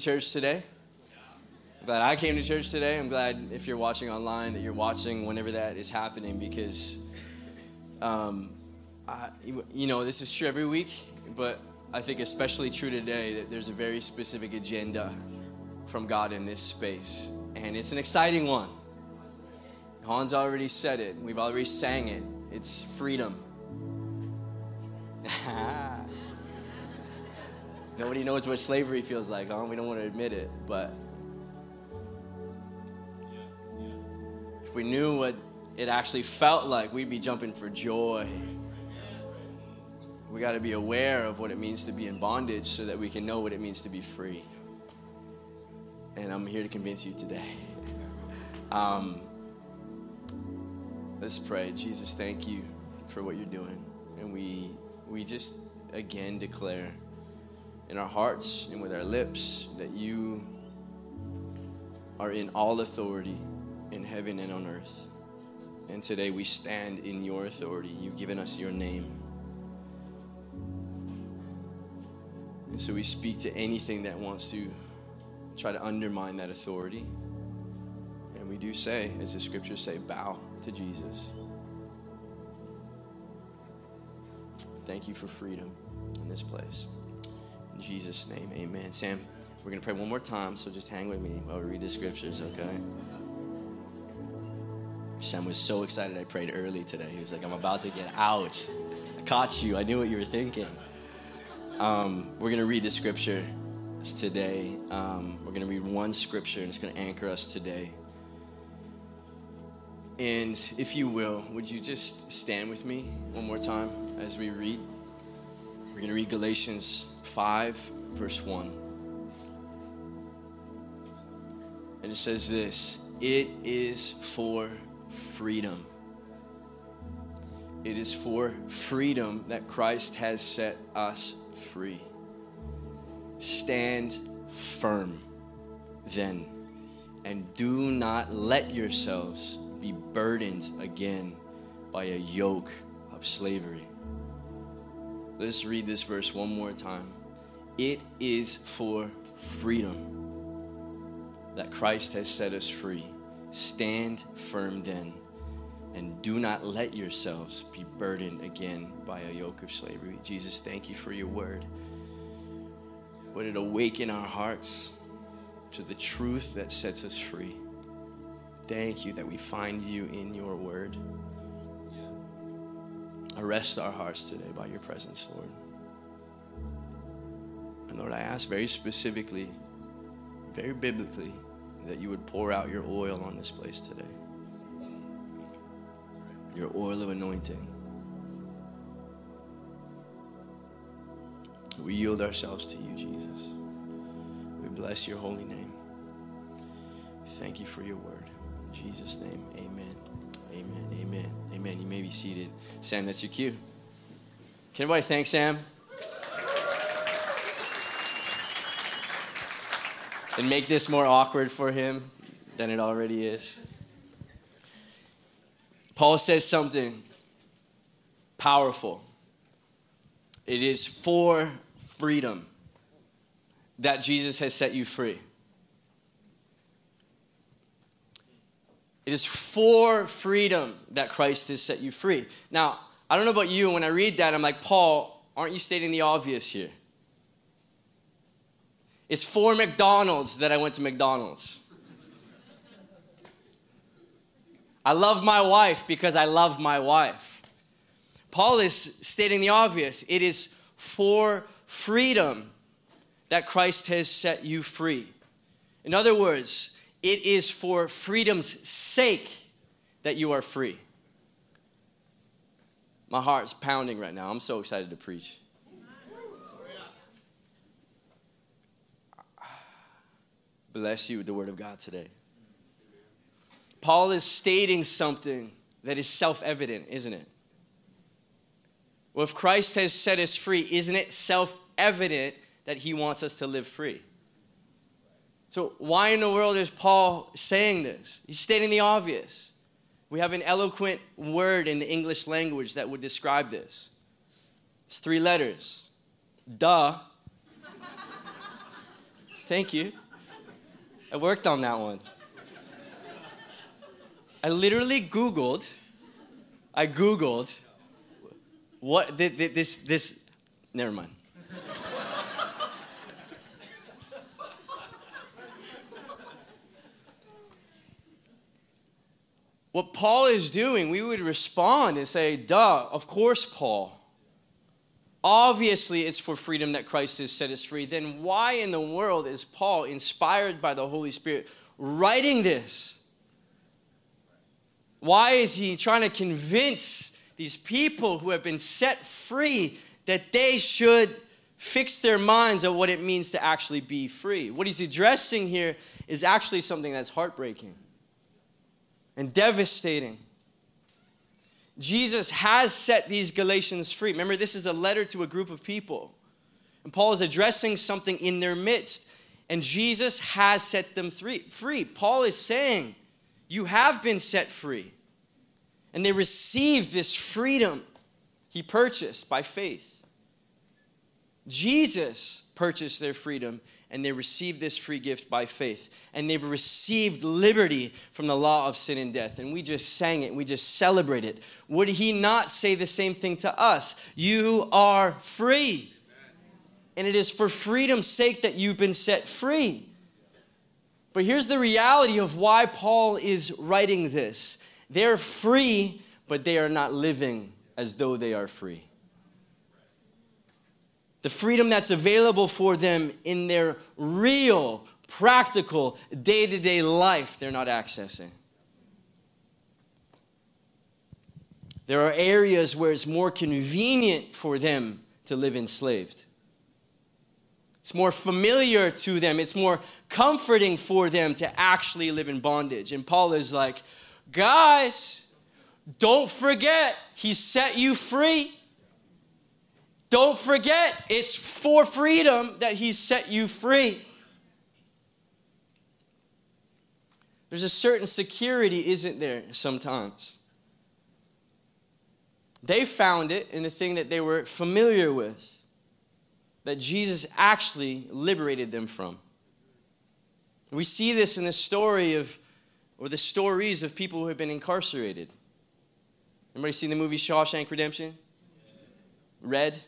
church today. I'm glad I came to church today. I'm glad if you're watching online that you're watching whenever that is happening because, um, I, you know, this is true every week, but I think especially true today that there's a very specific agenda from God in this space. And it's an exciting one. Hans already said it, we've already sang it. It's freedom. Nobody knows what slavery feels like, huh? We don't want to admit it, but if we knew what it actually felt like, we'd be jumping for joy. We got to be aware of what it means to be in bondage so that we can know what it means to be free. And I'm here to convince you today. Um, let's pray. Jesus, thank you for what you're doing. And we, we just again declare in our hearts and with our lips that you are in all authority in heaven and on earth. And today we stand in your authority. You've given us your name. And so we speak to anything that wants to try to undermine that authority. And we do say, as the scriptures say, bow to Jesus. Thank you for freedom in this place. Jesus' name, amen. Sam, we're going to pray one more time, so just hang with me while we read the scriptures, okay? Sam was so excited I prayed early today. He was like, I'm about to get out. I caught you. I knew what you were thinking. Um, we're going to read the scripture today. Um, we're going to read one scripture, and it's going to anchor us today. And if you will, would you just stand with me one more time as we read? We're going to read Galatians 5, verse 1. And it says this It is for freedom. It is for freedom that Christ has set us free. Stand firm then, and do not let yourselves be burdened again by a yoke of slavery. Let's read this verse one more time. It is for freedom that Christ has set us free. Stand firm then, and do not let yourselves be burdened again by a yoke of slavery. Jesus, thank you for your word. Would it awaken our hearts to the truth that sets us free? Thank you that we find you in your word. Arrest our hearts today by your presence, Lord. And Lord, I ask very specifically, very biblically, that you would pour out your oil on this place today. Your oil of anointing. We yield ourselves to you, Jesus. We bless your holy name. Thank you for your word. In Jesus' name, amen. Amen. You may be seated. Sam, that's your cue. Can everybody thank Sam? And make this more awkward for him than it already is. Paul says something powerful. It is for freedom that Jesus has set you free. It is for freedom that Christ has set you free. Now, I don't know about you, when I read that, I'm like, Paul, aren't you stating the obvious here? It's for McDonald's that I went to McDonald's. I love my wife because I love my wife. Paul is stating the obvious. It is for freedom that Christ has set you free. In other words, it is for freedom's sake that you are free. My heart's pounding right now. I'm so excited to preach. Bless you with the word of God today. Paul is stating something that is self evident, isn't it? Well, if Christ has set us free, isn't it self evident that he wants us to live free? So, why in the world is Paul saying this? He's stating the obvious. We have an eloquent word in the English language that would describe this. It's three letters. Duh. Thank you. I worked on that one. I literally Googled, I Googled what this, this, never mind. What Paul is doing, we would respond and say, duh, of course, Paul. Obviously, it's for freedom that Christ has set us free. Then why in the world is Paul, inspired by the Holy Spirit, writing this? Why is he trying to convince these people who have been set free that they should fix their minds on what it means to actually be free? What he's addressing here is actually something that's heartbreaking and devastating. Jesus has set these Galatians free. Remember, this is a letter to a group of people. And Paul is addressing something in their midst. And Jesus has set them free. Paul is saying, You have been set free. And they received this freedom he purchased by faith. Jesus purchased their freedom and they received this free gift by faith. And they've received liberty from the law of sin and death. And we just sang it, we just celebrate it. Would he not say the same thing to us? You are free. And it is for freedom's sake that you've been set free. But here's the reality of why Paul is writing this they're free, but they are not living as though they are free the freedom that's available for them in their real, practical, day to day life, they're not accessing. There are areas where it's more convenient for them to live enslaved. It's more familiar to them. It's more comforting for them to actually live in bondage. And Paul is like, guys, don't forget, he set you free. Don't forget, it's for freedom that He set you free. There's a certain security, isn't there, sometimes? They found it in the thing that they were familiar with, that Jesus actually liberated them from. We see this in the story of, or the stories of people who have been incarcerated. Anybody seen the movie Shawshank Redemption? Red?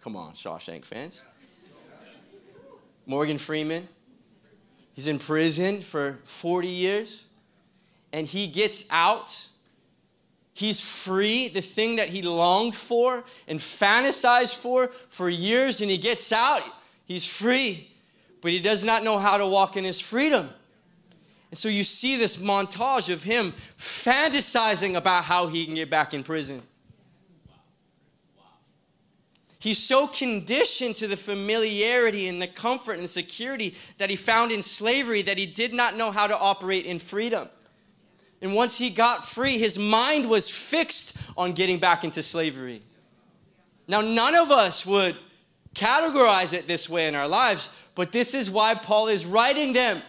Come on, Shawshank fans. Morgan Freeman. He's in prison for 40 years and he gets out. He's free, the thing that he longed for and fantasized for for years, and he gets out. He's free, but he does not know how to walk in his freedom. And so you see this montage of him fantasizing about how he can get back in prison. He's so conditioned to the familiarity and the comfort and security that he found in slavery that he did not know how to operate in freedom. And once he got free, his mind was fixed on getting back into slavery. Now, none of us would categorize it this way in our lives, but this is why Paul is writing them.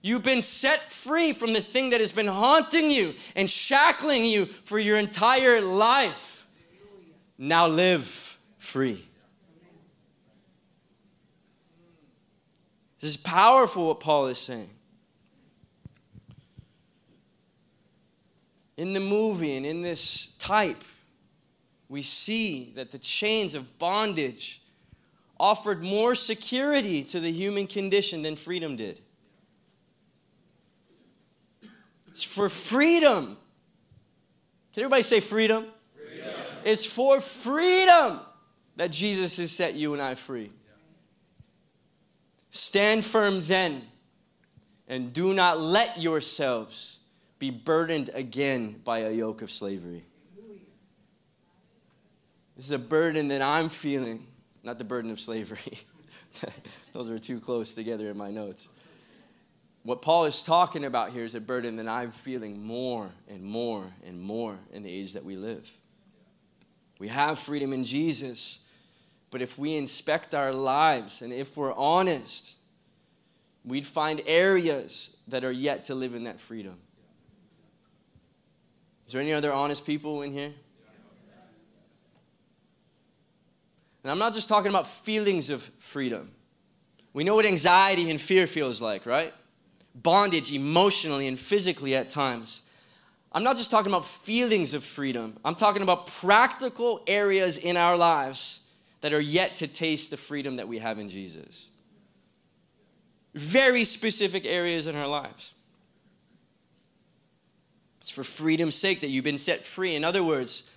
You've been set free from the thing that has been haunting you and shackling you for your entire life. Now live free. This is powerful what Paul is saying. In the movie and in this type, we see that the chains of bondage offered more security to the human condition than freedom did. It's for freedom. Can everybody say freedom? freedom. It's for freedom that Jesus has set you and I free. Stand firm then, and do not let yourselves be burdened again by a yoke of slavery. This is a burden that I'm feeling, not the burden of slavery. Those are too close together in my notes. What Paul is talking about here is a burden that I'm feeling more and more and more in the age that we live. We have freedom in Jesus, but if we inspect our lives and if we're honest, we'd find areas that are yet to live in that freedom. Is there any other honest people in here? And I'm not just talking about feelings of freedom. We know what anxiety and fear feels like, right? Bondage emotionally and physically at times. I'm not just talking about feelings of freedom, I'm talking about practical areas in our lives that are yet to taste the freedom that we have in Jesus. Very specific areas in our lives. It's for freedom's sake that you've been set free. In other words,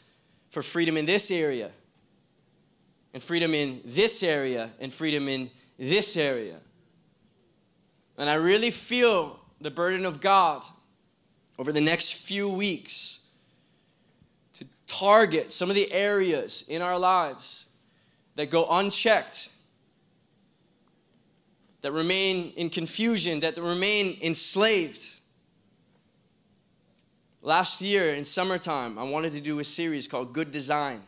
for freedom in this area, and freedom in this area, and freedom in this area. And I really feel the burden of God over the next few weeks to target some of the areas in our lives that go unchecked, that remain in confusion, that remain enslaved. Last year in summertime, I wanted to do a series called Good Design.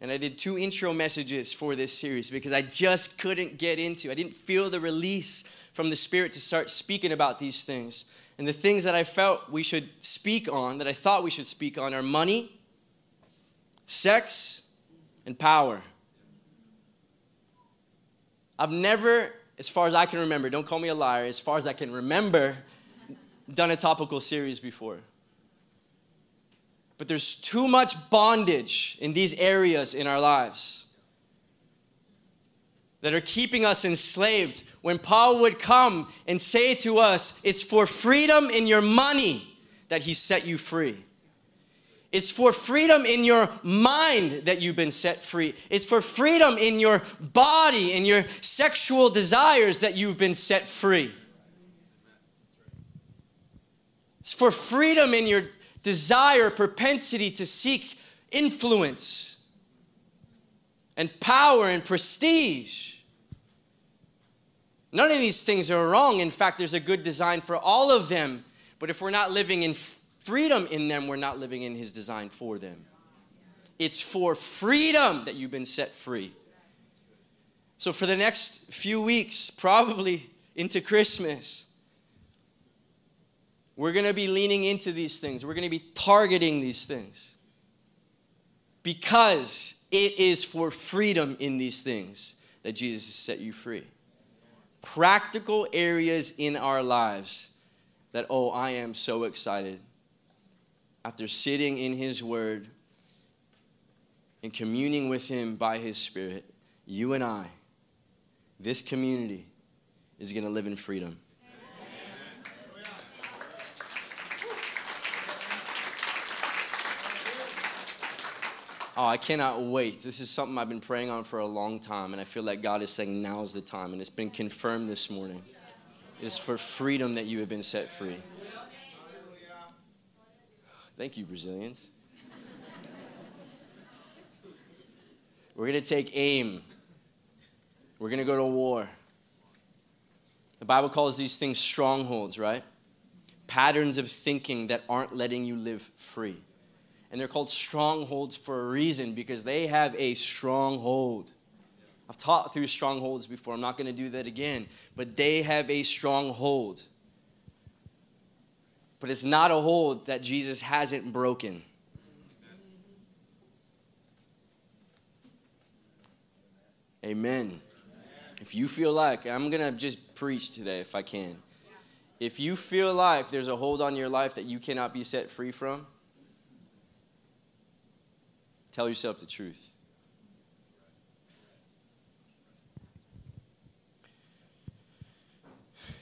And I did two intro messages for this series because I just couldn't get into. I didn't feel the release from the Spirit to start speaking about these things. And the things that I felt we should speak on, that I thought we should speak on, are money, sex, and power. I've never, as far as I can remember, don't call me a liar, as far as I can remember, done a topical series before. But there's too much bondage in these areas in our lives that are keeping us enslaved. When Paul would come and say to us, It's for freedom in your money that he set you free. It's for freedom in your mind that you've been set free. It's for freedom in your body and your sexual desires that you've been set free. It's for freedom in your desire, propensity to seek influence and power and prestige. None of these things are wrong. In fact, there's a good design for all of them. But if we're not living in freedom in them, we're not living in His design for them. It's for freedom that you've been set free. So, for the next few weeks, probably into Christmas, we're going to be leaning into these things. We're going to be targeting these things because it is for freedom in these things that Jesus has set you free. Practical areas in our lives that, oh, I am so excited. After sitting in His Word and communing with Him by His Spirit, you and I, this community, is going to live in freedom. Oh, I cannot wait. This is something I've been praying on for a long time, and I feel like God is saying now's the time, and it's been confirmed this morning. It's for freedom that you have been set free. Thank you, Brazilians. We're going to take aim. We're going to go to war. The Bible calls these things strongholds, right? Patterns of thinking that aren't letting you live free. And they're called strongholds for a reason because they have a stronghold. I've taught through strongholds before. I'm not going to do that again. But they have a stronghold. But it's not a hold that Jesus hasn't broken. Amen. If you feel like, I'm going to just preach today if I can. If you feel like there's a hold on your life that you cannot be set free from, Tell yourself the truth.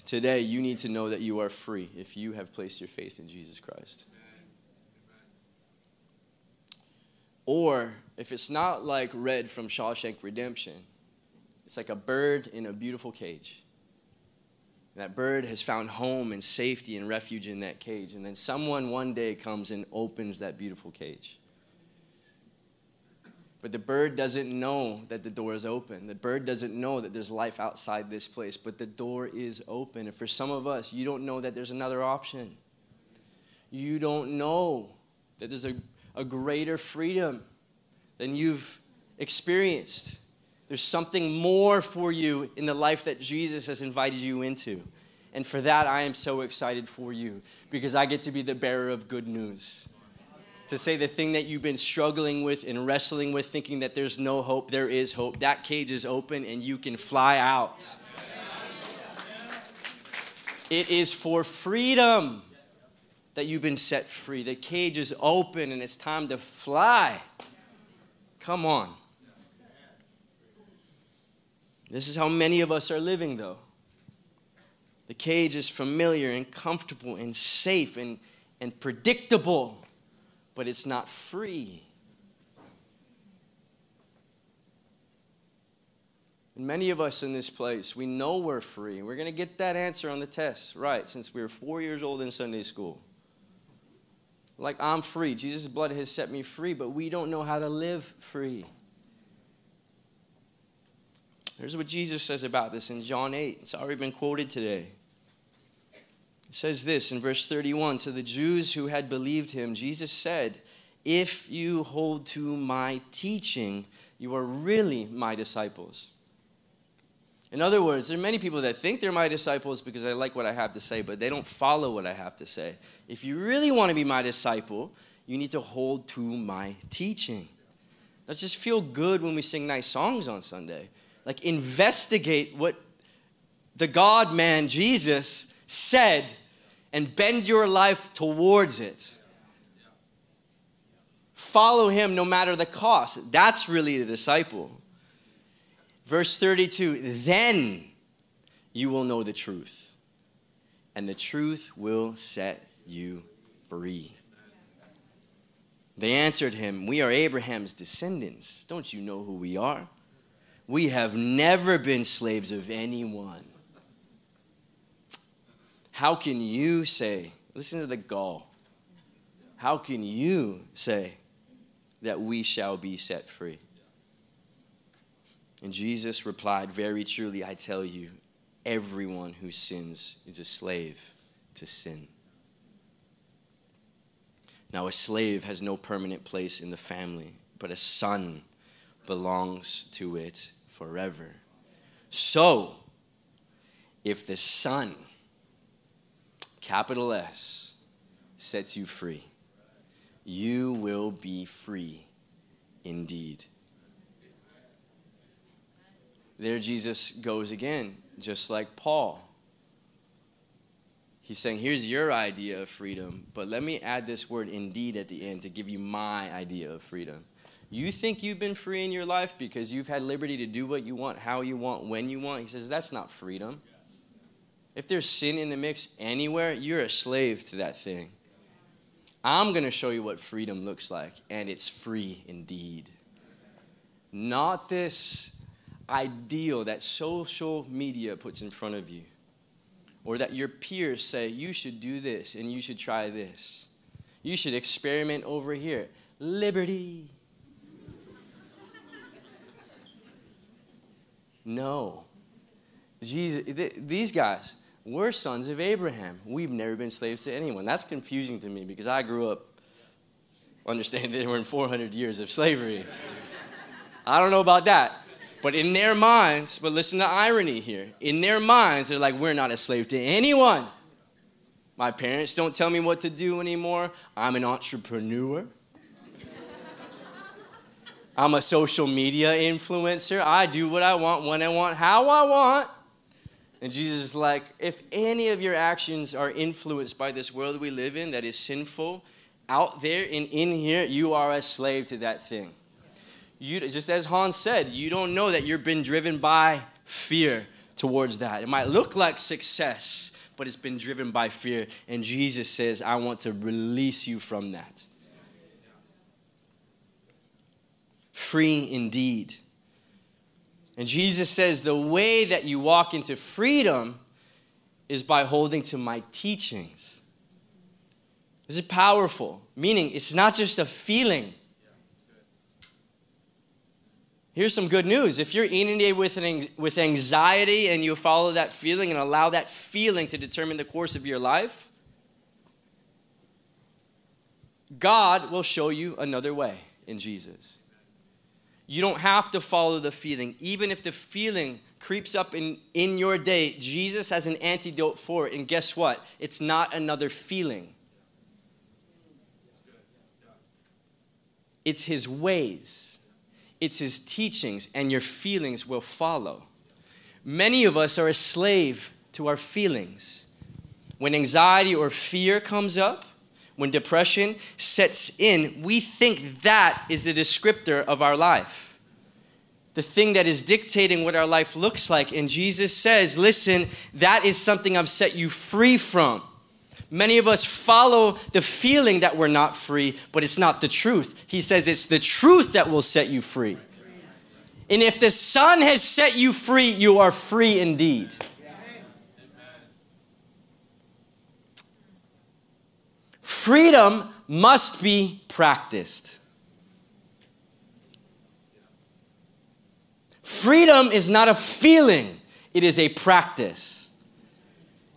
Today, you need to know that you are free if you have placed your faith in Jesus Christ. Or if it's not like Red from Shawshank Redemption, it's like a bird in a beautiful cage. And that bird has found home and safety and refuge in that cage. And then someone one day comes and opens that beautiful cage. But the bird doesn't know that the door is open. The bird doesn't know that there's life outside this place, but the door is open. And for some of us, you don't know that there's another option. You don't know that there's a, a greater freedom than you've experienced. There's something more for you in the life that Jesus has invited you into. And for that, I am so excited for you because I get to be the bearer of good news. To say the thing that you've been struggling with and wrestling with, thinking that there's no hope, there is hope. That cage is open and you can fly out. It is for freedom that you've been set free. The cage is open and it's time to fly. Come on. This is how many of us are living, though. The cage is familiar and comfortable and safe and, and predictable, but it's not free. And many of us in this place, we know we're free. We're going to get that answer on the test, right, since we were four years old in Sunday school. Like, I'm free. Jesus' blood has set me free, but we don't know how to live free. Here's what Jesus says about this in John 8. It's already been quoted today. It says this in verse 31 To the Jews who had believed him, Jesus said, If you hold to my teaching, you are really my disciples. In other words, there are many people that think they're my disciples because they like what I have to say, but they don't follow what I have to say. If you really want to be my disciple, you need to hold to my teaching. Let's just feel good when we sing nice songs on Sunday. Like, investigate what the God man Jesus said and bend your life towards it. Follow him no matter the cost. That's really the disciple. Verse 32 Then you will know the truth, and the truth will set you free. They answered him, We are Abraham's descendants. Don't you know who we are? We have never been slaves of anyone. How can you say, listen to the gall, how can you say that we shall be set free? And Jesus replied, Very truly, I tell you, everyone who sins is a slave to sin. Now, a slave has no permanent place in the family, but a son belongs to it forever. So, if the Son, capital S, sets you free, you will be free indeed. There, Jesus goes again, just like Paul. He's saying, Here's your idea of freedom, but let me add this word indeed at the end to give you my idea of freedom. You think you've been free in your life because you've had liberty to do what you want, how you want, when you want? He says, That's not freedom. If there's sin in the mix anywhere, you're a slave to that thing. I'm going to show you what freedom looks like, and it's free indeed. Not this ideal that social media puts in front of you, or that your peers say, you should do this and you should try this. You should experiment over here. Liberty. no. Jesus, these guys, we're sons of Abraham. We've never been slaves to anyone. That's confusing to me because I grew up understanding that we're in 400 years of slavery. I don't know about that. But in their minds, but listen to irony here. In their minds, they're like, we're not a slave to anyone. My parents don't tell me what to do anymore. I'm an entrepreneur. I'm a social media influencer. I do what I want, when I want, how I want. And Jesus is like, if any of your actions are influenced by this world we live in that is sinful, out there and in here, you are a slave to that thing you just as Hans said, you don't know that you've been driven by fear towards that. It might look like success, but it's been driven by fear. And Jesus says, I want to release you from that. Free indeed. And Jesus says, the way that you walk into freedom is by holding to my teachings. This is powerful, meaning it's not just a feeling Here's some good news. If you're inundated with, an, with anxiety and you follow that feeling and allow that feeling to determine the course of your life, God will show you another way in Jesus. You don't have to follow the feeling. Even if the feeling creeps up in, in your day, Jesus has an antidote for it. And guess what? It's not another feeling. it's his ways, it's his teachings, and your feelings will follow. Many of us are a slave to our feelings. When anxiety or fear comes up, when depression sets in, we think that is the descriptor of our life. The thing that is dictating what our life looks like. And Jesus says, Listen, that is something I've set you free from. Many of us follow the feeling that we're not free, but it's not the truth. He says it's the truth that will set you free. And if the Son has set you free, you are free indeed. Freedom must be practiced. Freedom is not a feeling, it is a practice.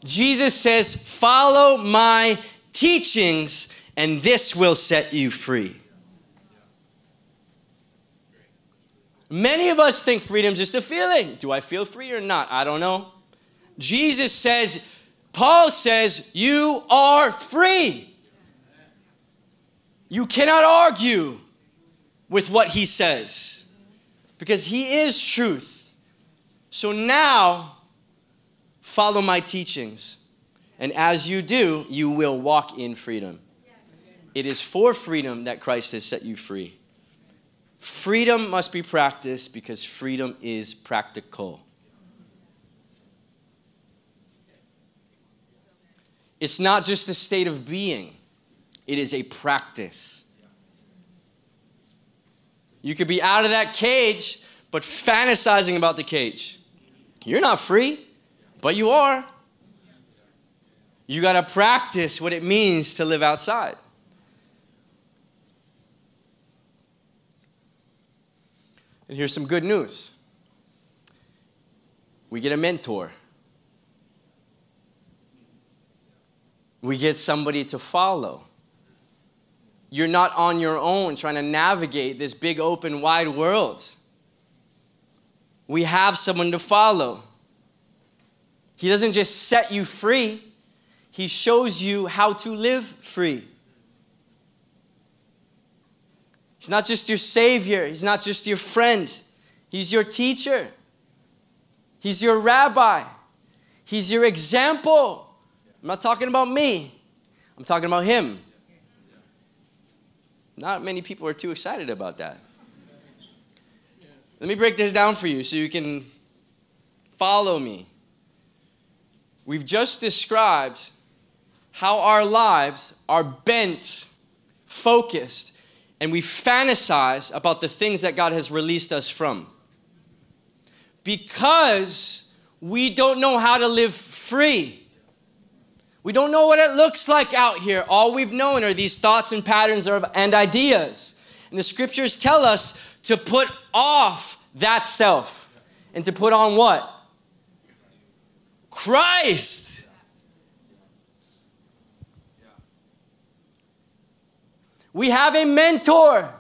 Jesus says, Follow my teachings, and this will set you free. Many of us think freedom is just a feeling. Do I feel free or not? I don't know. Jesus says, Paul says, You are free. You cannot argue with what he says because he is truth. So now, follow my teachings. And as you do, you will walk in freedom. It is for freedom that Christ has set you free. Freedom must be practiced because freedom is practical. It's not just a state of being, it is a practice. You could be out of that cage, but fantasizing about the cage. You're not free, but you are. You got to practice what it means to live outside. And here's some good news we get a mentor, we get somebody to follow. You're not on your own trying to navigate this big, open, wide world. We have someone to follow. He doesn't just set you free, He shows you how to live free. He's not just your Savior, He's not just your friend, He's your teacher, He's your rabbi, He's your example. I'm not talking about me, I'm talking about Him. Not many people are too excited about that. Let me break this down for you so you can follow me. We've just described how our lives are bent, focused, and we fantasize about the things that God has released us from. Because we don't know how to live free. We don't know what it looks like out here. All we've known are these thoughts and patterns and ideas. And the scriptures tell us to put off that self and to put on what? Christ. We have a mentor.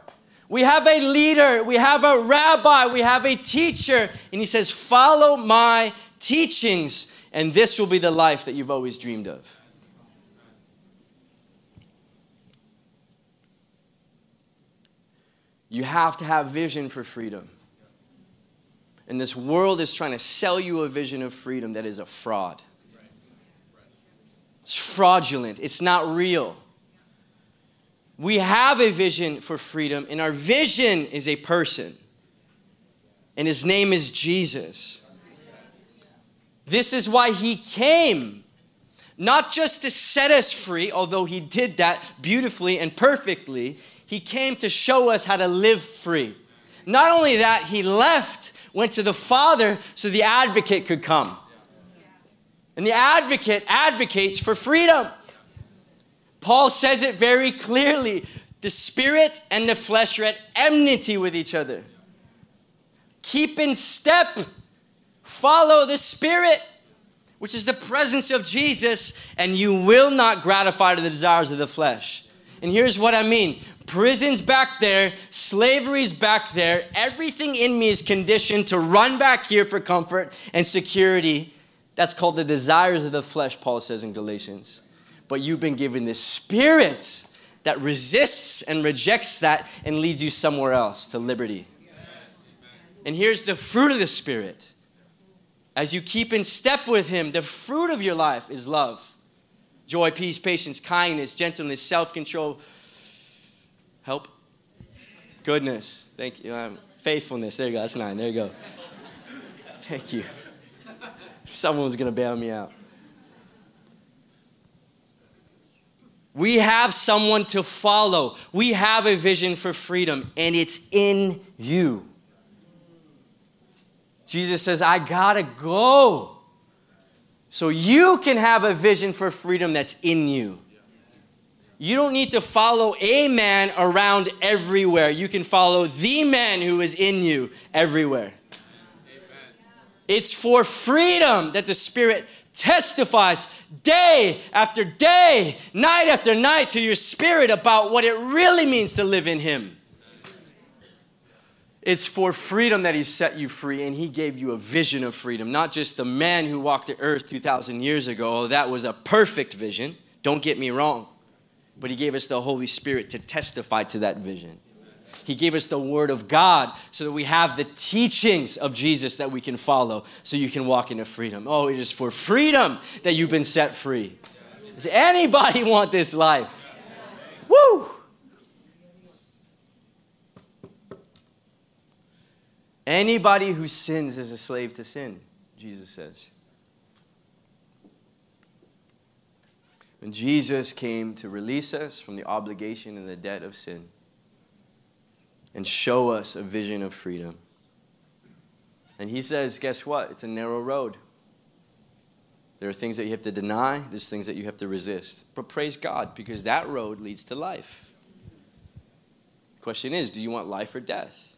We have a leader. We have a rabbi. We have a teacher. And he says, Follow my teachings, and this will be the life that you've always dreamed of. You have to have vision for freedom. And this world is trying to sell you a vision of freedom that is a fraud. It's fraudulent, it's not real. We have a vision for freedom, and our vision is a person, and his name is Jesus. This is why he came, not just to set us free, although he did that beautifully and perfectly, he came to show us how to live free. Not only that, he left, went to the Father so the advocate could come. And the advocate advocates for freedom. Paul says it very clearly the spirit and the flesh are at enmity with each other. Keep in step, follow the spirit, which is the presence of Jesus, and you will not gratify the desires of the flesh. And here's what I mean prison's back there, slavery's back there, everything in me is conditioned to run back here for comfort and security. That's called the desires of the flesh, Paul says in Galatians but you've been given the Spirit that resists and rejects that and leads you somewhere else to liberty. And here's the fruit of the Spirit. As you keep in step with Him, the fruit of your life is love, joy, peace, patience, kindness, gentleness, self control. Help. Goodness. Thank you. Um, faithfulness. There you go. That's nine. There you go. Thank you. Someone was going to bail me out. We have someone to follow. We have a vision for freedom, and it's in you. Jesus says, I gotta go. So you can have a vision for freedom that's in you. You don't need to follow a man around everywhere. You can follow the man who is in you everywhere. It's for freedom that the Spirit testifies day after day, night after night to your spirit about what it really means to live in Him. It's for freedom that He set you free, and He gave you a vision of freedom, not just the man who walked the earth 2,000 years ago. Oh, that was a perfect vision, don't get me wrong. But He gave us the Holy Spirit to testify to that vision. He gave us the Word of God so that we have the teachings of Jesus that we can follow so you can walk into freedom. Oh, it is for freedom that you've been set free. Does anybody want this life? Woo! Anybody who sins is a slave to sin, Jesus says. When Jesus came to release us from the obligation and the debt of sin, and show us a vision of freedom. And he says, guess what? It's a narrow road. There are things that you have to deny, there's things that you have to resist. But praise God, because that road leads to life. The question is, do you want life or death?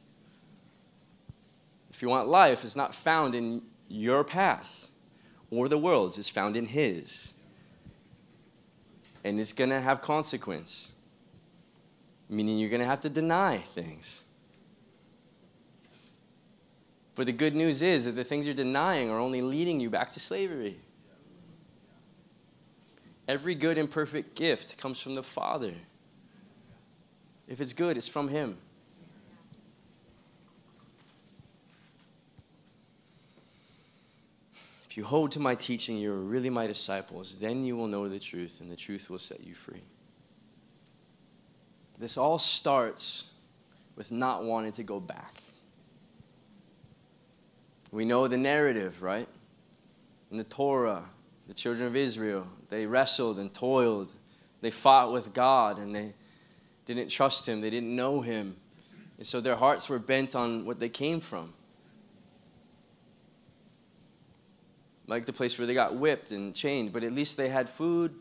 If you want life, it's not found in your path or the world's, it's found in His. And it's going to have consequence meaning you're going to have to deny things. But the good news is that the things you're denying are only leading you back to slavery. Every good and perfect gift comes from the Father. If it's good, it's from Him. You hold to my teaching, you're really my disciples. Then you will know the truth, and the truth will set you free. This all starts with not wanting to go back. We know the narrative, right? In the Torah, the children of Israel, they wrestled and toiled. They fought with God and they didn't trust Him, they didn't know Him. And so their hearts were bent on what they came from. Like the place where they got whipped and chained, but at least they had food,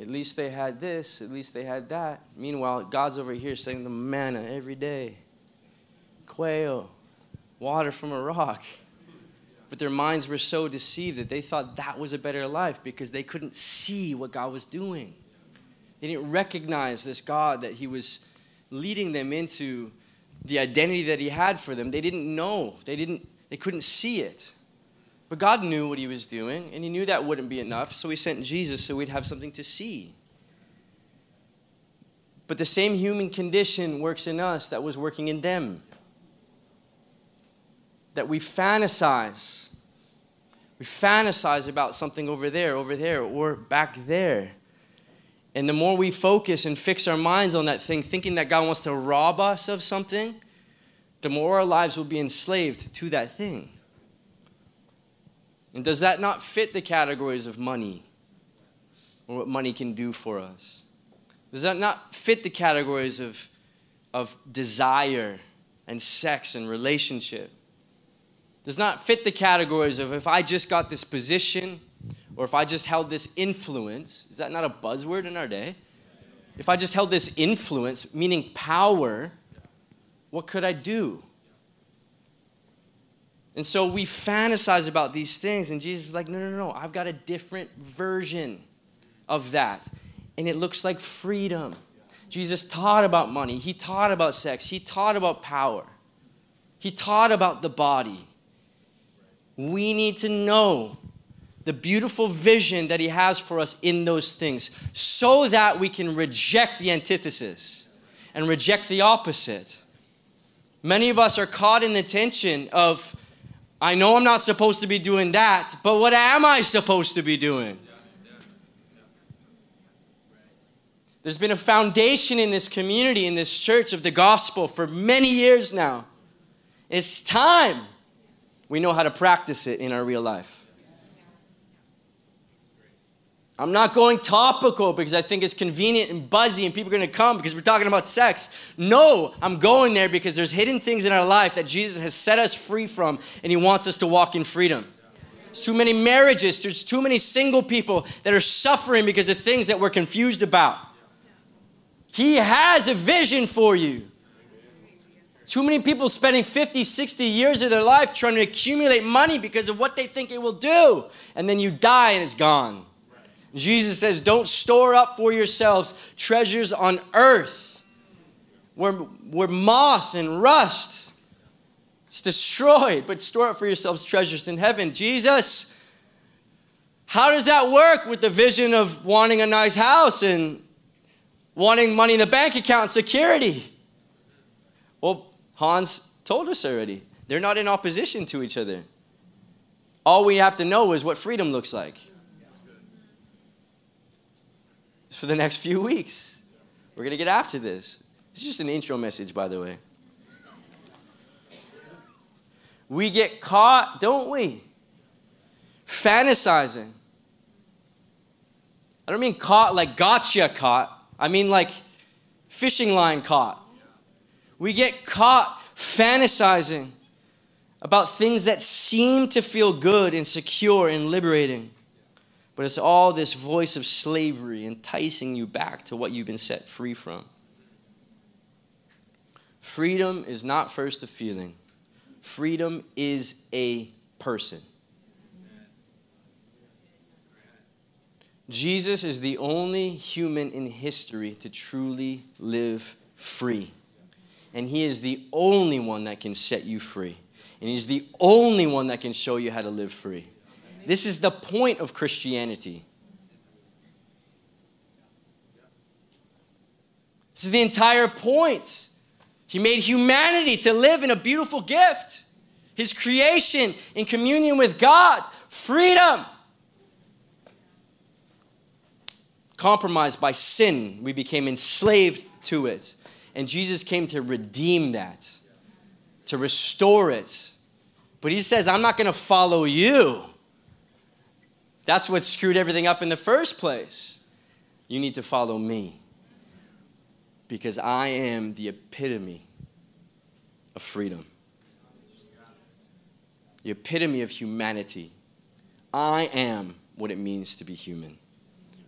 at least they had this, at least they had that. Meanwhile, God's over here sending them manna every day quail, water from a rock. But their minds were so deceived that they thought that was a better life because they couldn't see what God was doing. They didn't recognize this God that He was leading them into the identity that He had for them. They didn't know, they, didn't, they couldn't see it. But God knew what he was doing, and he knew that wouldn't be enough, so he sent Jesus so we'd have something to see. But the same human condition works in us that was working in them. That we fantasize. We fantasize about something over there, over there, or back there. And the more we focus and fix our minds on that thing, thinking that God wants to rob us of something, the more our lives will be enslaved to that thing. And does that not fit the categories of money or what money can do for us? Does that not fit the categories of, of desire and sex and relationship? Does not fit the categories of if I just got this position or if I just held this influence. Is that not a buzzword in our day? If I just held this influence, meaning power, what could I do? And so we fantasize about these things, and Jesus is like, no, no, no, I've got a different version of that. And it looks like freedom. Jesus taught about money, he taught about sex, he taught about power, he taught about the body. We need to know the beautiful vision that He has for us in those things so that we can reject the antithesis and reject the opposite. Many of us are caught in the tension of, I know I'm not supposed to be doing that, but what am I supposed to be doing? There's been a foundation in this community, in this church of the gospel for many years now. It's time we know how to practice it in our real life. I'm not going topical because I think it's convenient and buzzy and people are going to come because we're talking about sex. No, I'm going there because there's hidden things in our life that Jesus has set us free from and he wants us to walk in freedom. There's too many marriages, there's too many single people that are suffering because of things that we're confused about. He has a vision for you. Too many people spending 50, 60 years of their life trying to accumulate money because of what they think it will do. And then you die and it's gone. Jesus says, Don't store up for yourselves treasures on earth where, where moth and rust is destroyed, but store up for yourselves treasures in heaven. Jesus, how does that work with the vision of wanting a nice house and wanting money in a bank account and security? Well, Hans told us already. They're not in opposition to each other. All we have to know is what freedom looks like for the next few weeks. We're going to get after this. It's just an intro message, by the way. We get caught, don't we? Fantasizing. I don't mean caught like gotcha caught. I mean like fishing line caught. We get caught fantasizing about things that seem to feel good and secure and liberating. But it's all this voice of slavery enticing you back to what you've been set free from. Freedom is not first a feeling, freedom is a person. Jesus is the only human in history to truly live free. And he is the only one that can set you free. And he's the only one that can show you how to live free. This is the point of Christianity. This is the entire point. He made humanity to live in a beautiful gift. His creation in communion with God, freedom. Compromised by sin, we became enslaved to it. And Jesus came to redeem that, to restore it. But he says, I'm not going to follow you. That's what screwed everything up in the first place. You need to follow me because I am the epitome of freedom, the epitome of humanity. I am what it means to be human.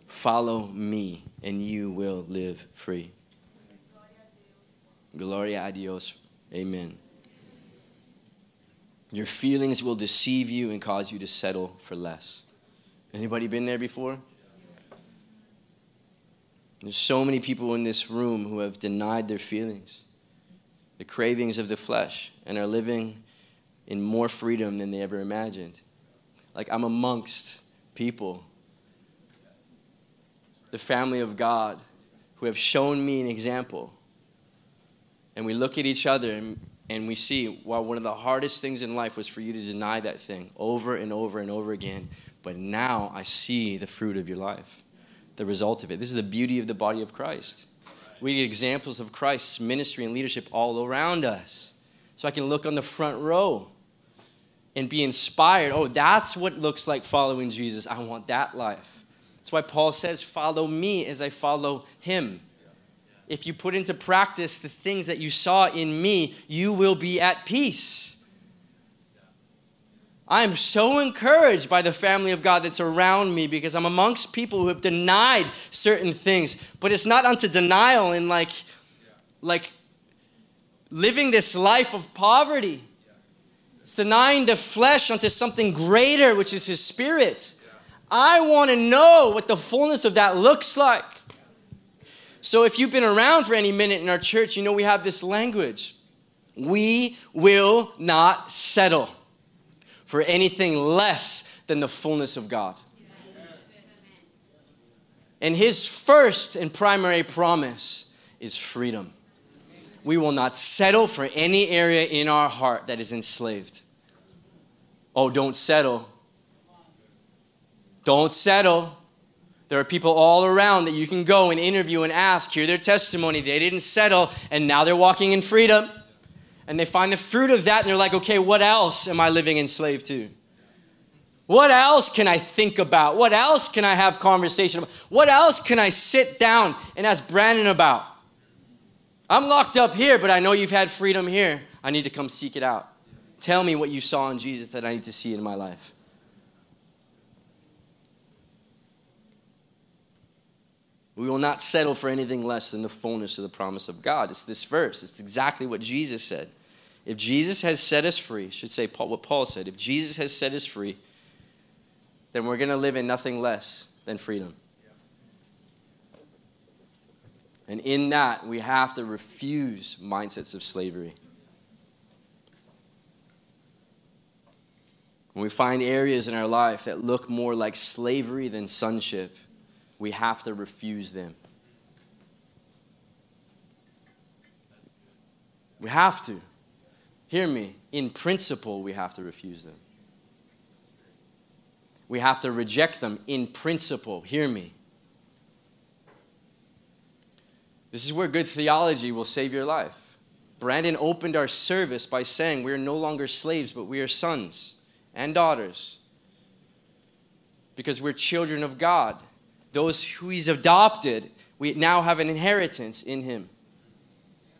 Follow me, and you will live free. Gloria a Dios. Amen. Your feelings will deceive you and cause you to settle for less. Anybody been there before? There's so many people in this room who have denied their feelings, the cravings of the flesh, and are living in more freedom than they ever imagined. Like I'm amongst people, the family of God, who have shown me an example. And we look at each other and, and we see, well, one of the hardest things in life was for you to deny that thing over and over and over again. But now I see the fruit of your life, the result of it. This is the beauty of the body of Christ. We get examples of Christ's ministry and leadership all around us. So I can look on the front row and be inspired. Oh, that's what looks like following Jesus. I want that life. That's why Paul says, Follow me as I follow him. If you put into practice the things that you saw in me, you will be at peace. I am so encouraged by the family of God that's around me because I'm amongst people who have denied certain things. But it's not unto denial and like, like living this life of poverty. It's denying the flesh unto something greater, which is His Spirit. I want to know what the fullness of that looks like. So, if you've been around for any minute in our church, you know we have this language. We will not settle for anything less than the fullness of God. And his first and primary promise is freedom. We will not settle for any area in our heart that is enslaved. Oh, don't settle. Don't settle. There are people all around that you can go and interview and ask, hear their testimony. They didn't settle, and now they're walking in freedom. And they find the fruit of that, and they're like, okay, what else am I living enslaved to? What else can I think about? What else can I have conversation about? What else can I sit down and ask Brandon about? I'm locked up here, but I know you've had freedom here. I need to come seek it out. Tell me what you saw in Jesus that I need to see in my life. We will not settle for anything less than the fullness of the promise of God. It's this verse. It's exactly what Jesus said. If Jesus has set us free, should say what Paul said, if Jesus has set us free, then we're going to live in nothing less than freedom. And in that, we have to refuse mindsets of slavery. When we find areas in our life that look more like slavery than sonship, we have to refuse them. We have to. Hear me. In principle, we have to refuse them. We have to reject them in principle. Hear me. This is where good theology will save your life. Brandon opened our service by saying we are no longer slaves, but we are sons and daughters because we're children of God. Those who He's adopted, we now have an inheritance in Him.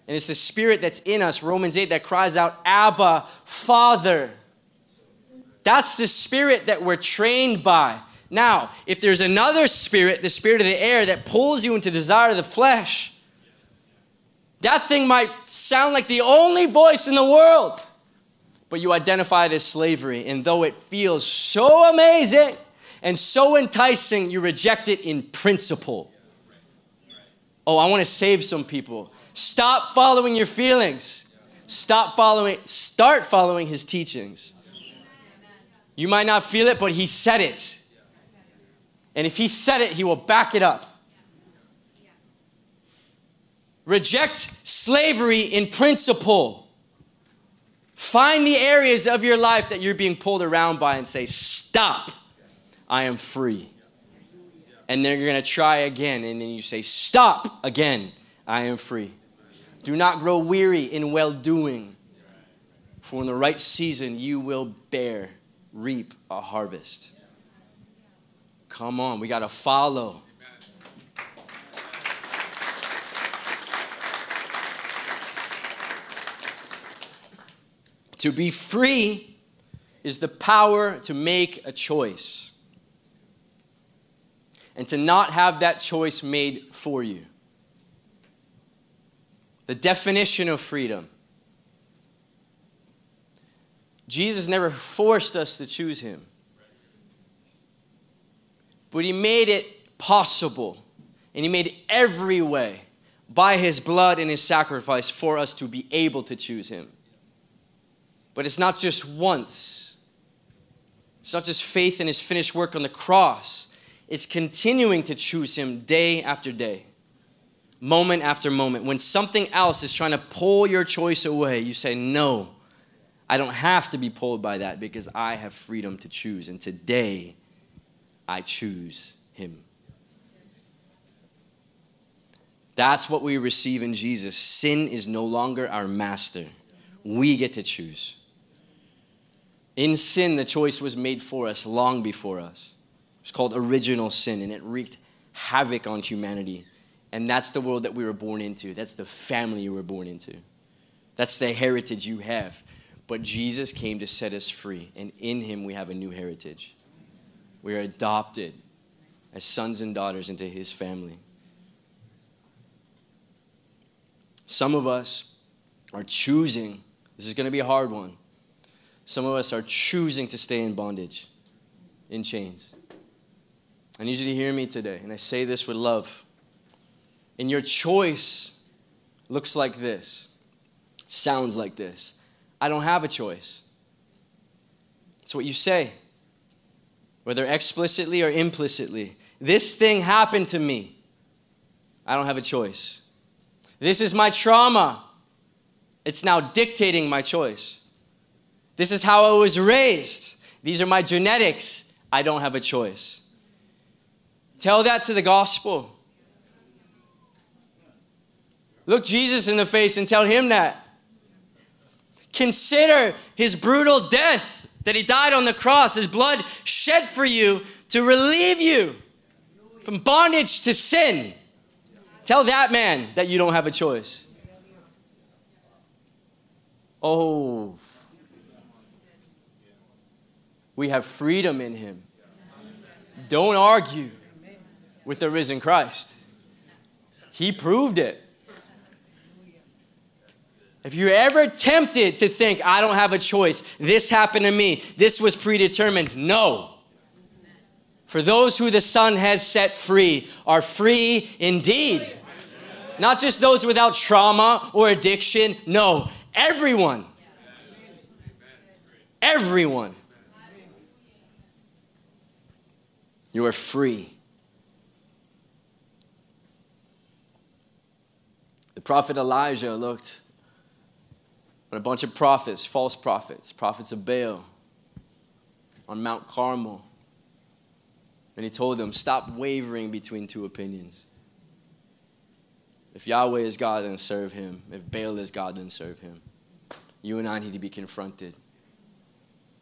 And it's the Spirit that's in us, Romans 8, that cries out, Abba, Father. That's the spirit that we're trained by. Now, if there's another spirit, the spirit of the air, that pulls you into desire of the flesh, that thing might sound like the only voice in the world, but you identify it as slavery. And though it feels so amazing and so enticing, you reject it in principle. Oh, I want to save some people. Stop following your feelings. Stop following, start following his teachings. You might not feel it, but he said it. And if he said it, he will back it up. Reject slavery in principle. Find the areas of your life that you're being pulled around by and say, Stop, I am free. And then you're going to try again. And then you say, Stop again, I am free. Do not grow weary in well doing, for in the right season you will bear reap a harvest. Come on, we got to follow. To be free is the power to make a choice and to not have that choice made for you. The definition of freedom Jesus never forced us to choose him, but he made it possible. And he made every way by his blood and his sacrifice for us to be able to choose him. But it's not just once, it's not just faith in his finished work on the cross, it's continuing to choose him day after day, moment after moment. When something else is trying to pull your choice away, you say, No. I don't have to be pulled by that because I have freedom to choose. And today, I choose Him. That's what we receive in Jesus. Sin is no longer our master, we get to choose. In sin, the choice was made for us long before us. It's called original sin, and it wreaked havoc on humanity. And that's the world that we were born into. That's the family you were born into. That's the heritage you have. But Jesus came to set us free, and in him we have a new heritage. We are adopted as sons and daughters into his family. Some of us are choosing, this is going to be a hard one. Some of us are choosing to stay in bondage, in chains. I need you to hear me today, and I say this with love. And your choice looks like this, sounds like this. I don't have a choice. It's what you say. whether explicitly or implicitly. This thing happened to me. I don't have a choice. This is my trauma. It's now dictating my choice. This is how I was raised. These are my genetics. I don't have a choice. Tell that to the gospel. Look Jesus in the face and tell him that. Consider his brutal death that he died on the cross, his blood shed for you to relieve you from bondage to sin. Tell that man that you don't have a choice. Oh, we have freedom in him. Don't argue with the risen Christ. He proved it. If you're ever tempted to think, I don't have a choice, this happened to me, this was predetermined, no. For those who the Son has set free are free indeed. Not just those without trauma or addiction, no, everyone. Everyone. You are free. Prophet Elijah looked at a bunch of prophets, false prophets, prophets of Baal on Mount Carmel. And he told them, Stop wavering between two opinions. If Yahweh is God, then serve him. If Baal is God, then serve him. You and I need to be confronted.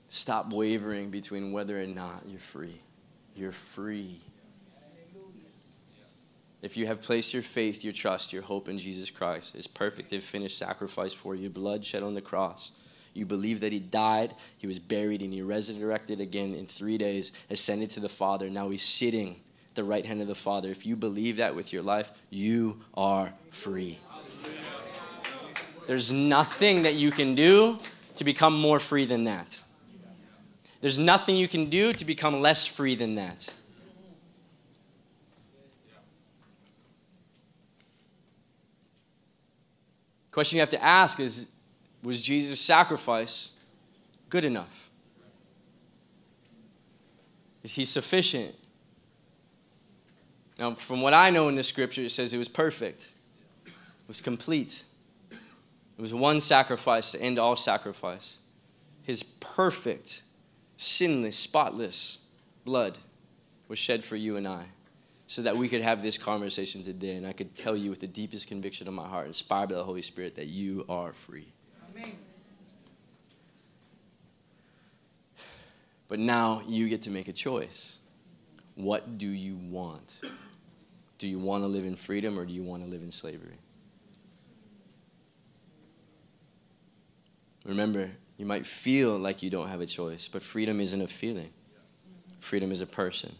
Stop wavering between whether or not you're free. You're free. If you have placed your faith, your trust, your hope in Jesus Christ, his perfect and finished sacrifice for you, blood shed on the cross, you believe that he died, he was buried, and he resurrected again in three days, ascended to the Father. Now he's sitting at the right hand of the Father. If you believe that with your life, you are free. There's nothing that you can do to become more free than that. There's nothing you can do to become less free than that. Question you have to ask is Was Jesus' sacrifice good enough? Is he sufficient? Now, from what I know in the scripture, it says it was perfect, it was complete. It was one sacrifice to end all sacrifice. His perfect sinless, spotless blood was shed for you and I so that we could have this conversation today and I could tell you with the deepest conviction of my heart, inspired by the Holy Spirit, that you are free. Amen. But now you get to make a choice. What do you want? Do you want to live in freedom or do you want to live in slavery? Remember, you might feel like you don't have a choice, but freedom isn't a feeling. Freedom is a person.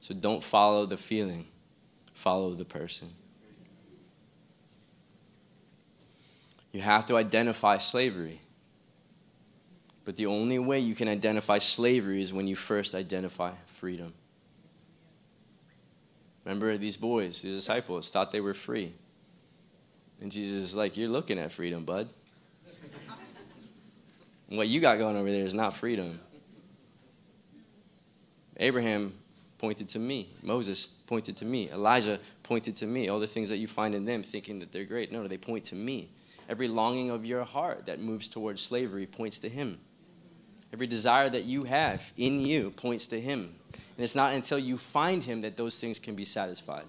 So don't follow the feeling, follow the person. You have to identify slavery. But the only way you can identify slavery is when you first identify freedom. Remember, these boys, these disciples, thought they were free. And Jesus is like, You're looking at freedom, bud what you got going over there is not freedom. Abraham pointed to me. Moses pointed to me. Elijah pointed to me. All the things that you find in them thinking that they're great. No, they point to me. Every longing of your heart that moves towards slavery points to Him. Every desire that you have in you points to Him. And it's not until you find Him that those things can be satisfied.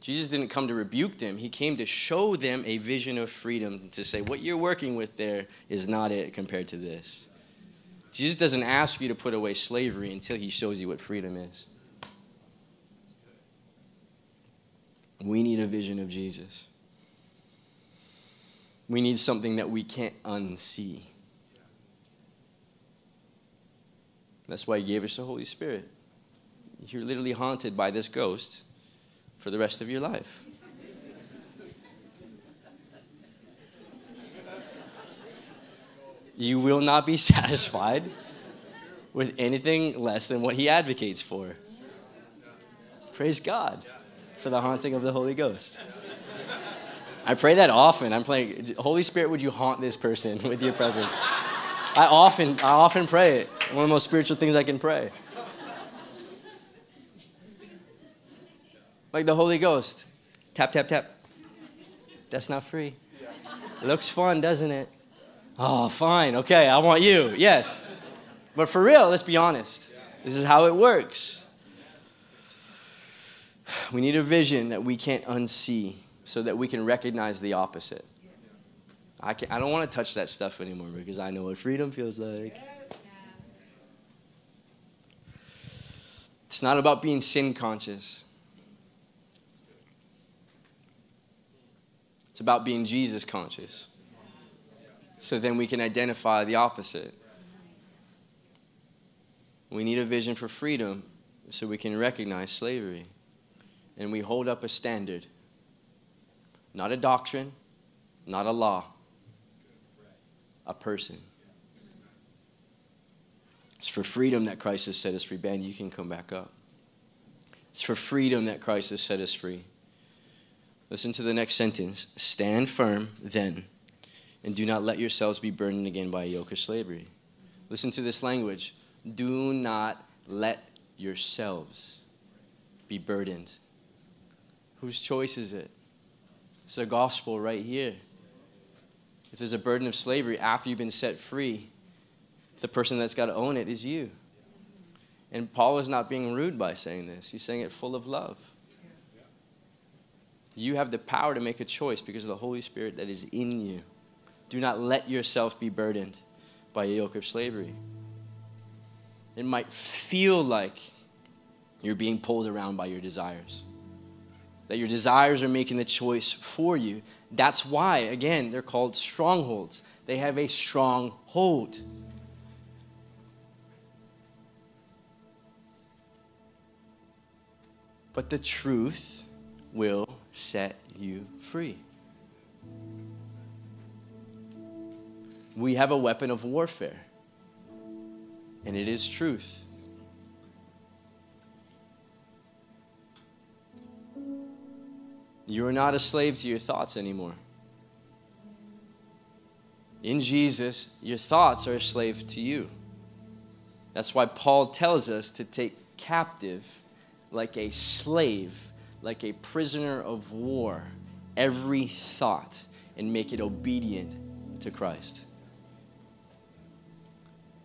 Jesus didn't come to rebuke them. He came to show them a vision of freedom, to say, what you're working with there is not it compared to this. Jesus doesn't ask you to put away slavery until he shows you what freedom is. We need a vision of Jesus. We need something that we can't unsee. That's why he gave us the Holy Spirit. You're literally haunted by this ghost for the rest of your life. You will not be satisfied with anything less than what he advocates for. Praise God for the haunting of the Holy Ghost. I pray that often. I'm praying, Holy Spirit, would you haunt this person with your presence? I often, I often pray it. One of the most spiritual things I can pray. Like the Holy Ghost. Tap, tap, tap. That's not free. Looks fun, doesn't it? Oh, fine. Okay, I want you. Yes. But for real, let's be honest. This is how it works. We need a vision that we can't unsee so that we can recognize the opposite. I, can, I don't want to touch that stuff anymore because I know what freedom feels like. It's not about being sin conscious. It's about being Jesus conscious. So then we can identify the opposite. We need a vision for freedom so we can recognize slavery. And we hold up a standard, not a doctrine, not a law, a person. It's for freedom that Christ has set us free. Ben, you can come back up. It's for freedom that Christ has set us free. Listen to the next sentence. Stand firm then, and do not let yourselves be burdened again by a yoke of slavery. Listen to this language. Do not let yourselves be burdened. Whose choice is it? It's the gospel right here. If there's a burden of slavery after you've been set free, the person that's got to own it is you. And Paul is not being rude by saying this, he's saying it full of love. You have the power to make a choice because of the Holy Spirit that is in you. Do not let yourself be burdened by a yoke of slavery. It might feel like you're being pulled around by your desires, that your desires are making the choice for you. That's why, again, they're called strongholds. They have a strong hold. But the truth will set you free. We have a weapon of warfare, and it is truth. You are not a slave to your thoughts anymore. In Jesus, your thoughts are a slave to you. That's why Paul tells us to take captive like a slave like a prisoner of war every thought and make it obedient to Christ.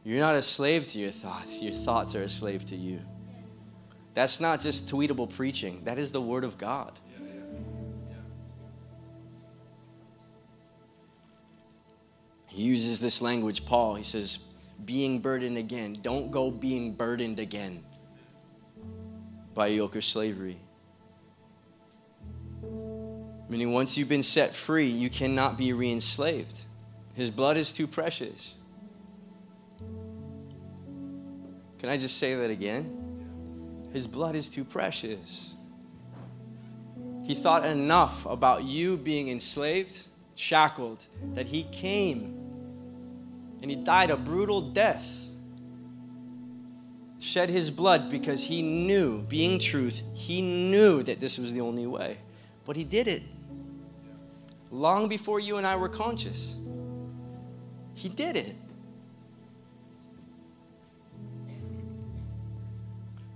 You're not a slave to your thoughts, your thoughts are a slave to you. That's not just tweetable preaching, that is the Word of God. He uses this language, Paul. He says, being burdened again. Don't go being burdened again by yoke of slavery. Meaning, once you've been set free, you cannot be re enslaved. His blood is too precious. Can I just say that again? His blood is too precious. He thought enough about you being enslaved, shackled, that he came and he died a brutal death. Shed his blood because he knew, being truth, he knew that this was the only way. But he did it long before you and I were conscious. He did it.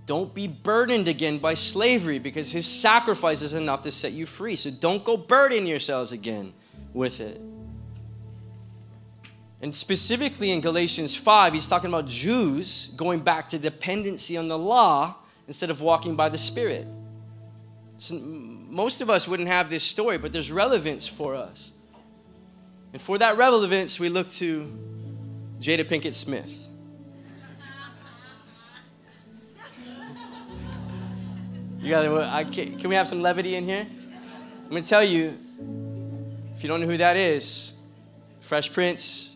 Don't be burdened again by slavery because his sacrifice is enough to set you free. So don't go burden yourselves again with it. And specifically in Galatians 5, he's talking about Jews going back to dependency on the law instead of walking by the Spirit. So most of us wouldn't have this story, but there's relevance for us. And for that relevance, we look to Jada Pinkett Smith. You got can we have some levity in here? I'm to tell you, if you don't know who that is, Fresh Prince,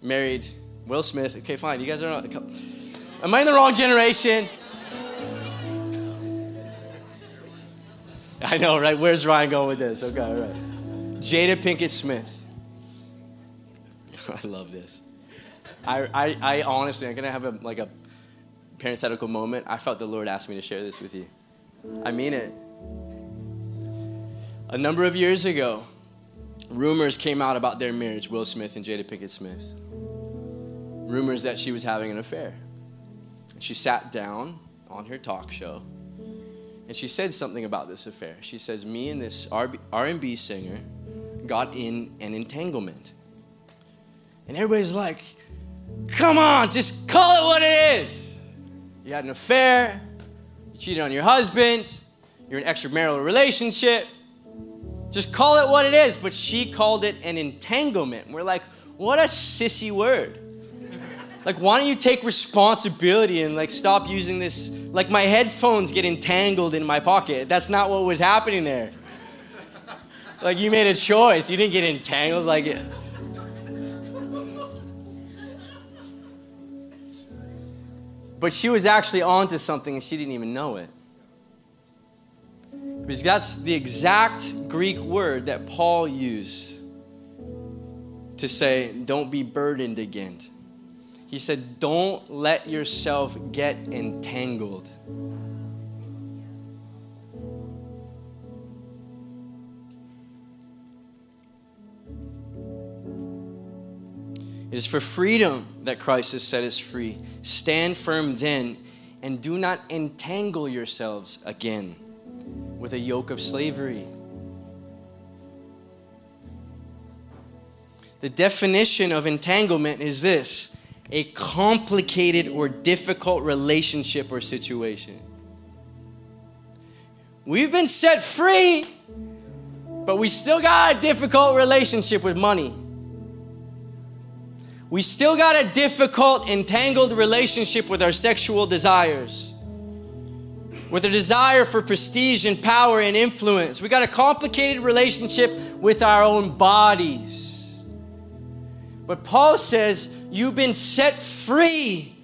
married Will Smith. Okay, fine. You guys are. Am I in the wrong generation? I know, right? Where's Ryan going with this? Okay, all right. Jada Pinkett Smith. I love this. I, I, I honestly, I'm gonna have a like a parenthetical moment. I felt the Lord asked me to share this with you. I mean it. A number of years ago, rumors came out about their marriage, Will Smith and Jada Pinkett Smith. rumors that she was having an affair. She sat down on her talk show and she said something about this affair. She says, Me and this R&B singer got in an entanglement. And everybody's like, Come on, just call it what it is. You had an affair, you cheated on your husband, you're in an extramarital relationship. Just call it what it is. But she called it an entanglement. We're like, what a sissy word. Like, why don't you take responsibility and like stop using this? Like, my headphones get entangled in my pocket. That's not what was happening there. Like, you made a choice. You didn't get entangled. Like, it. But she was actually onto something and she didn't even know it. Because that's the exact Greek word that Paul used to say, don't be burdened again. He said, don't let yourself get entangled. It is for freedom that Christ has set us free. Stand firm then, and do not entangle yourselves again with a yoke of slavery. The definition of entanglement is this a complicated or difficult relationship or situation. We've been set free, but we still got a difficult relationship with money. We still got a difficult, entangled relationship with our sexual desires, with a desire for prestige and power and influence. We got a complicated relationship with our own bodies. But Paul says, You've been set free.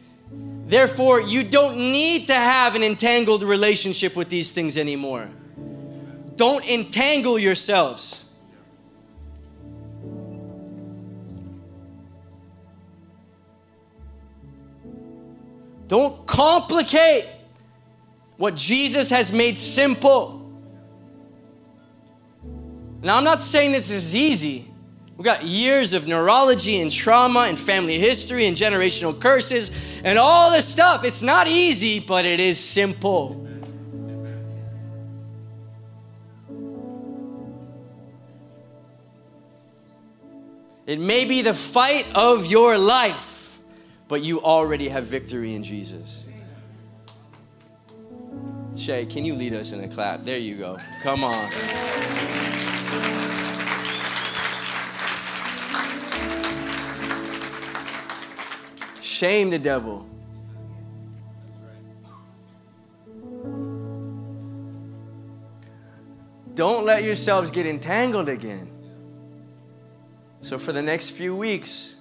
Therefore, you don't need to have an entangled relationship with these things anymore. Don't entangle yourselves. Don't complicate what Jesus has made simple. Now, I'm not saying this is easy. We've got years of neurology and trauma and family history and generational curses and all this stuff. It's not easy, but it is simple. It may be the fight of your life but you already have victory in Jesus. Shay, can you lead us in a clap? There you go. Come on. Shame the devil. Don't let yourselves get entangled again. So, for the next few weeks,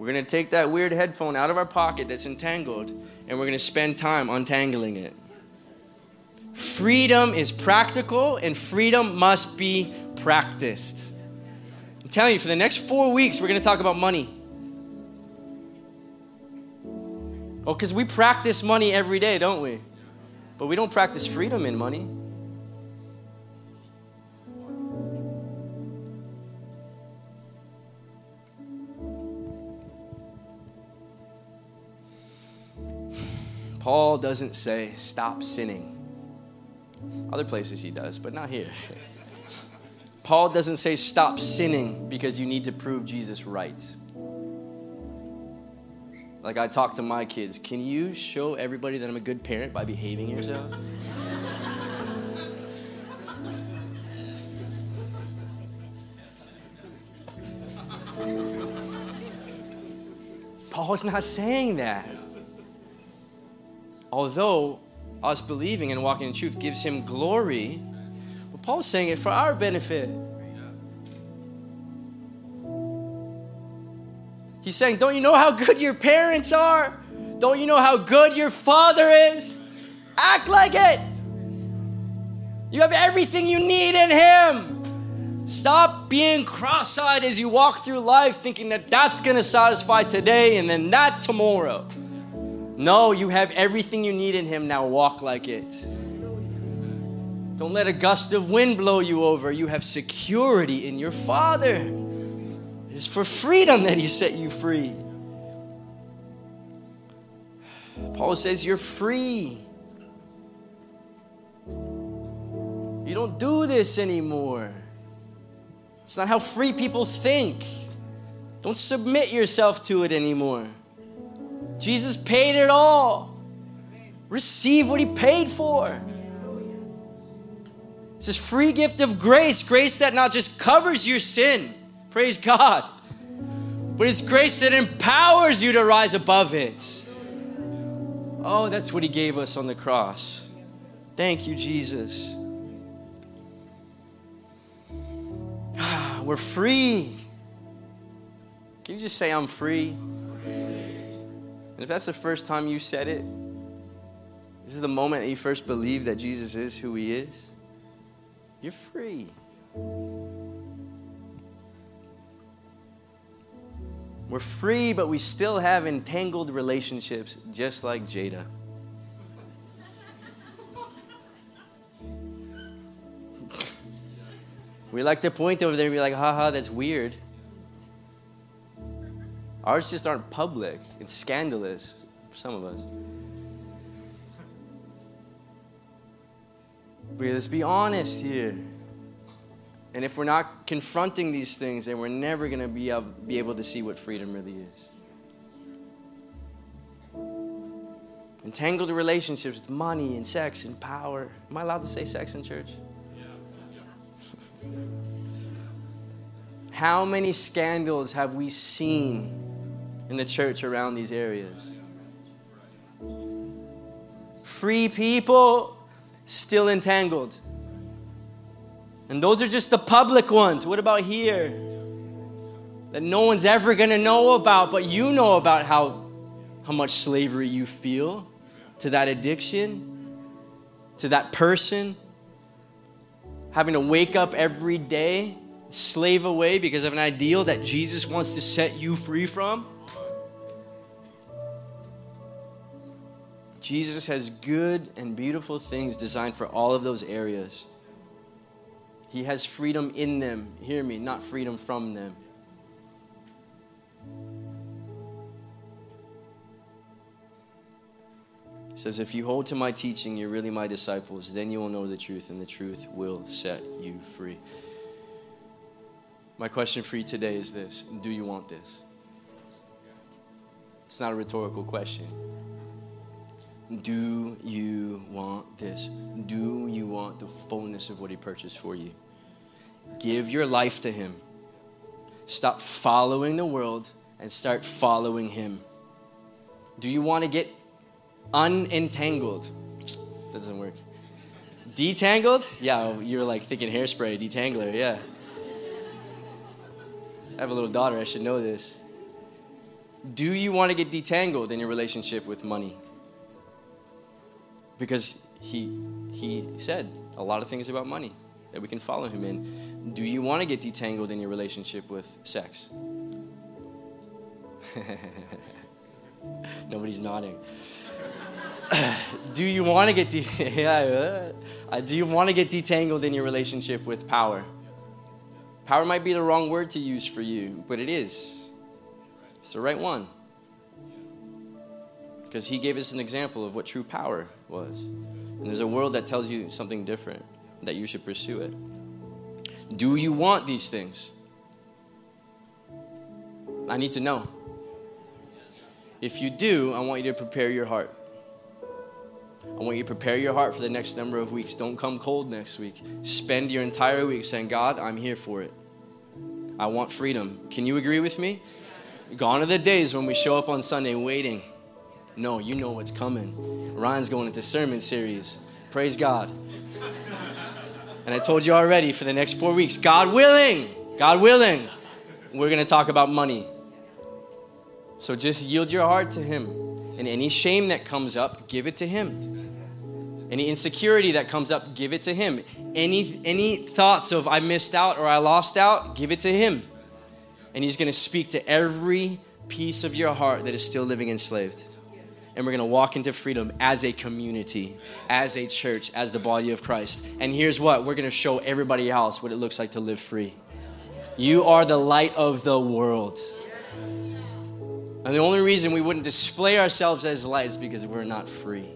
we're going to take that weird headphone out of our pocket that's entangled and we're going to spend time untangling it. Freedom is practical and freedom must be practiced. I'm telling you, for the next four weeks, we're going to talk about money. Oh, because we practice money every day, don't we? But we don't practice freedom in money. Paul doesn't say, stop sinning. Other places he does, but not here. Paul doesn't say, stop sinning because you need to prove Jesus right. Like I talk to my kids, can you show everybody that I'm a good parent by behaving yourself? Paul's not saying that although us believing and walking in truth gives him glory, well, Paul's saying it for our benefit. He's saying, Don't you know how good your parents are? Don't you know how good your father is? Act like it. You have everything you need in him. Stop being cross eyed as you walk through life thinking that that's going to satisfy today and then that tomorrow. No, you have everything you need in Him. Now walk like it. Don't let a gust of wind blow you over. You have security in your Father. It is for freedom that He set you free. Paul says, You're free. You don't do this anymore. It's not how free people think. Don't submit yourself to it anymore. Jesus paid it all. Receive what he paid for. It's this free gift of grace, grace that not just covers your sin, praise God, but it's grace that empowers you to rise above it. Oh, that's what he gave us on the cross. Thank you, Jesus. We're free. Can you just say, I'm free? And if that's the first time you said it, this is the moment that you first believe that Jesus is who he is, you're free. We're free, but we still have entangled relationships, just like Jada. we like to point over there and be like, haha, that's weird. Ours just aren't public, it's scandalous for some of us. But let's be honest here. And if we're not confronting these things, then we're never going to be able, be able to see what freedom really is. Entangled relationships with money and sex and power. Am I allowed to say sex in church? How many scandals have we seen in the church around these areas? Free people still entangled. And those are just the public ones. What about here? That no one's ever to know about, but you know about how, how much slavery you feel to that addiction, to that person. Having to wake up every day, slave away because of an ideal that Jesus wants to set you free from. Jesus has good and beautiful things designed for all of those areas. He has freedom in them. Hear me, not freedom from them. He says, If you hold to my teaching, you're really my disciples. Then you will know the truth, and the truth will set you free. My question for you today is this Do you want this? It's not a rhetorical question. Do you want this? Do you want the fullness of what He purchased for you? Give your life to Him. Stop following the world and start following Him. Do you want to get unentangled? That doesn't work. Detangled? Yeah, you're like thinking hairspray, detangler, yeah. I have a little daughter, I should know this. Do you want to get detangled in your relationship with money? Because he he said a lot of things about money that we can follow him in. Do you want to get detangled in your relationship with sex? Nobody's nodding. do you want to get de- uh, do you want to get detangled in your relationship with power? Power might be the wrong word to use for you, but it is. It's the right one. Because he gave us an example of what true power was. And there's a world that tells you something different, that you should pursue it. Do you want these things? I need to know. If you do, I want you to prepare your heart. I want you to prepare your heart for the next number of weeks. Don't come cold next week. Spend your entire week saying, God, I'm here for it. I want freedom. Can you agree with me? Gone are the days when we show up on Sunday waiting no, you know what's coming. Ryan's going into sermon series. Praise God. And I told you already for the next four weeks, God willing, God willing, we're going to talk about money. So just yield your heart to Him. And any shame that comes up, give it to Him. Any insecurity that comes up, give it to Him. Any, any thoughts of I missed out or I lost out, give it to Him. And He's going to speak to every piece of your heart that is still living enslaved and we're going to walk into freedom as a community, as a church, as the body of Christ. And here's what we're going to show everybody else what it looks like to live free. You are the light of the world. And the only reason we wouldn't display ourselves as light is because we're not free.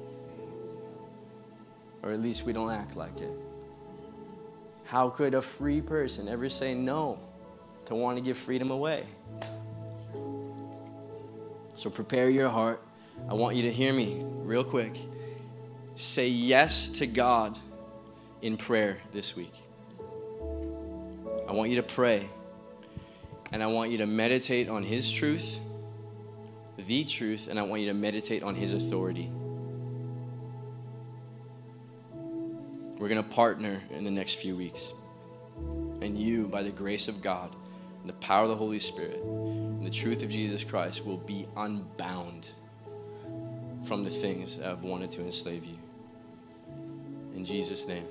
Or at least we don't act like it. How could a free person ever say no to want to give freedom away? So prepare your heart. I want you to hear me real quick. Say yes to God in prayer this week. I want you to pray and I want you to meditate on His truth, the truth, and I want you to meditate on His authority. We're going to partner in the next few weeks. And you, by the grace of God, and the power of the Holy Spirit, and the truth of Jesus Christ, will be unbound from the things that have wanted to enslave you. In Jesus' name.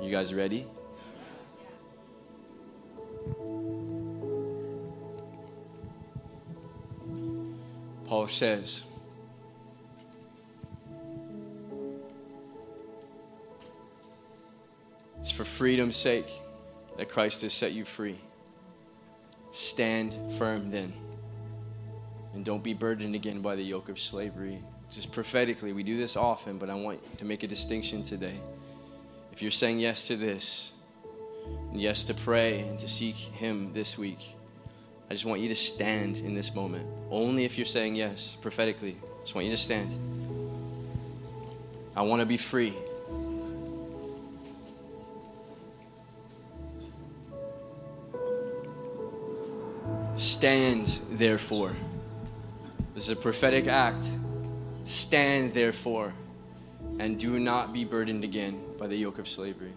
You guys ready? Paul says, It's for freedom's sake that Christ has set you free. Stand firm then. And don't be burdened again by the yoke of slavery. Just prophetically, we do this often, but I want to make a distinction today. If you're saying yes to this, and yes to pray and to seek Him this week, I just want you to stand in this moment. Only if you're saying yes prophetically. I just want you to stand. I want to be free. Stand, therefore. This is a prophetic act. Stand, therefore, and do not be burdened again by the yoke of slavery.